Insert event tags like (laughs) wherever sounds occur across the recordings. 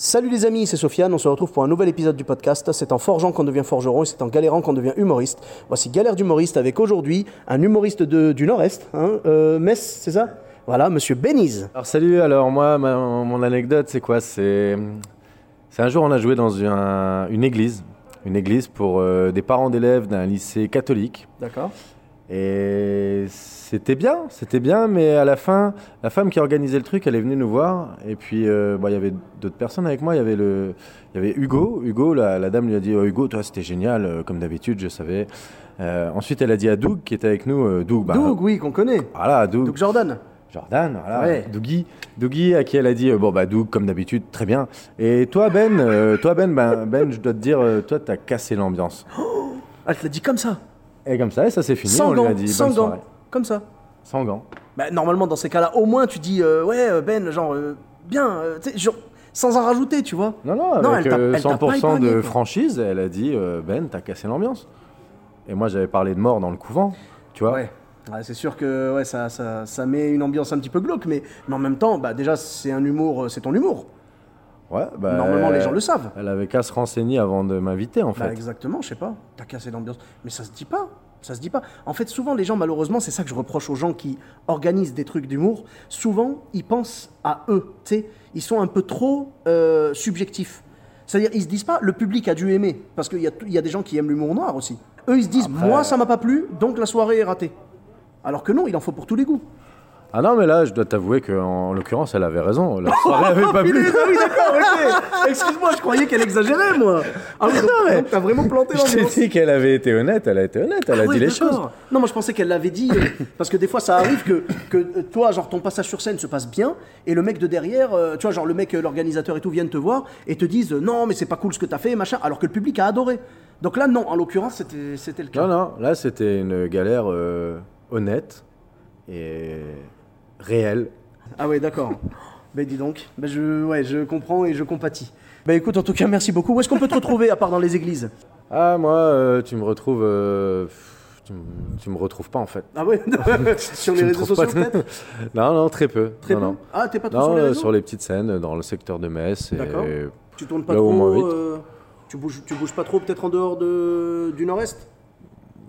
Salut les amis, c'est Sofiane, on se retrouve pour un nouvel épisode du podcast. C'est en forgeant qu'on devient forgeron et c'est en galérant qu'on devient humoriste. Voici Galère d'humoriste avec aujourd'hui un humoriste de- du Nord-Est, hein, euh, Metz, c'est ça? Voilà, monsieur Beniz. Alors salut, alors moi, ma- mon anecdote, c'est quoi? C'est un jour, on a joué dans un- une église, une église pour euh, des parents d'élèves d'un lycée catholique. D'accord. Et c'était bien, c'était bien, mais à la fin, la femme qui organisait le truc, elle est venue nous voir. Et puis, euh, bon, il y avait d'autres personnes avec moi. Il y avait, le, il y avait Hugo. Hugo, la, la dame lui a dit oh, Hugo, toi, c'était génial, euh, comme d'habitude, je savais. Euh, ensuite, elle a dit à Doug, qui était avec nous Doug, bah, Doug, oui, qu'on connaît. Voilà, Doug. Doug Jordan. Jordan, voilà, Ouais. Dougie, Dougie à qui elle a dit euh, bon bah Doug comme d'habitude très bien. Et toi Ben, euh, toi Ben, ben, Ben, je dois te dire, euh, toi t'as cassé l'ambiance. Ah, je l'ai dit comme ça. Et comme ça, et ça c'est fini. Sans on lui a gants, dit sans gants. Comme ça. Sans gants. Bah, normalement, dans ces cas-là, au moins, tu dis, euh, ouais, euh, Ben, genre, euh, bien, euh, genre, sans en rajouter, tu vois. Non non, Non, avec euh, elle t'a pas 100% épargné, de franchise, elle a dit Ben, t'as cassé l'ambiance. Et moi j'avais parlé de mort dans le couvent, tu vois. Ouais. Ouais, c'est sûr que ouais, ça, ça, ça met une ambiance un petit peu glauque, mais, mais en même temps, bah, déjà, c'est un humour, c'est ton humour. Ouais, bah, Normalement, les gens le savent. Elle avait qu'à se renseigner avant de m'inviter en Bah, fait. exactement, je sais pas. T'as cassé l'ambiance. Mais ça se dit pas. Ça se dit pas. En fait, souvent, les gens, malheureusement, c'est ça que je reproche aux gens qui organisent des trucs d'humour. Souvent, ils pensent à eux. Tu sais, ils sont un peu trop euh, subjectifs. C'est-à-dire, ils se disent pas, le public a dû aimer. Parce qu'il y, a- y a des gens qui aiment l'humour noir aussi. Eux, ils se disent, Après- moi, ça m'a pas plu, donc la soirée est ratée. Alors que non, il en faut pour tous les goûts. Ah non mais là je dois t'avouer qu'en l'occurrence elle avait raison. La (laughs) soirée avait pas plu. Ah oui, d'accord, ok. Excuse-moi, je croyais qu'elle exagérait, moi. Ah donc, mais- t'as vraiment planté Je t'ai l'ambiance. dit qu'elle avait été honnête, elle a été honnête, elle a Ah dit les choses. Non, moi je pensais qu'elle l'avait dit, euh, parce que des fois ça arrive que, que euh, toi, genre ton passage sur scène se passe bien, et le mec de derrière, euh, tu vois, genre le mec, euh, l'organisateur et tout, viennent te voir et te disent non, mais c'est pas cool ce que t'as fait, machin, alors que le public a adoré. Donc là, non, en l'occurrence, c'était c'était le cas. Non, non, là c'était une galère honnête et réelle. Ah ouais, d'accord. ben dis donc, ben je, ouais, je comprends et je compatis. Ben écoute, en tout cas, merci beaucoup. Où est-ce qu'on peut te retrouver à part dans les églises? Ah, moi, euh, tu me retrouves. euh, tu, me- tu me retrouves pas en fait. Ah ouais (laughs) Sur les Tu me réseaux sociaux pas- peut-être? (laughs) Non, non, très peu. Très non, peu non. Ah, t'es pas trop Non, sur les euh, réseaux? sur les petites scènes dans le secteur de Metz. et- D'accord. Tu tournes pas Là trop. euh, tu, bouges, tu bouges pas trop peut-être en dehors de, du nord-est?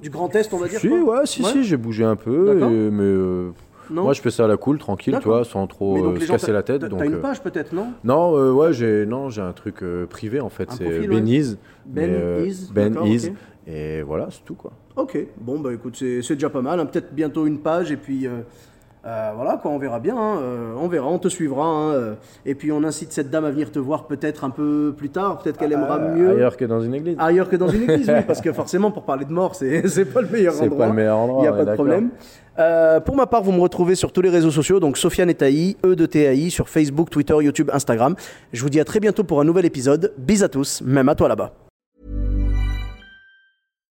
Du Grand Est, on va dire Si, quoi ouais, si, si, j'ai bougé un peu, et- mais euh, Non moi je fais ça à la cool, tranquille, tu vois, sans trop donc, euh, se casser la tête. t'as- une euh, page peut-être, non? Non, euh, ouais, j'ai non, j'ai un truc privé en fait, c'est. Beniz. Ben Is, Ben Is. ok. Et voilà, c'est tout quoi. Ok, bon bah écoute, c'est c'est déjà pas mal. hein. Peut-être bientôt une page et puis euh, voilà quoi, on verra bien. hein. Euh, on verra, on te suivra. hein. Euh, Et puis on incite cette dame à venir te voir peut-être un peu plus tard. Peut-être qu'elle aimera mieux. Ailleurs que dans une église. Ailleurs que dans une église, oui, (laughs) parce que forcément, pour parler de mort, c'est (laughs) c'est pas le meilleur C'est endroit. pas le meilleur endroit, Il n'y a pas de problème. Pour ma part, vous me retrouvez sur tous les réseaux sociaux, donc Sofiane et Taï, E de TAI, sur Facebook, Twitter, YouTube, Instagram. Je vous dis à très bientôt pour un nouvel épisode. Bis à tous, même à toi là-bas.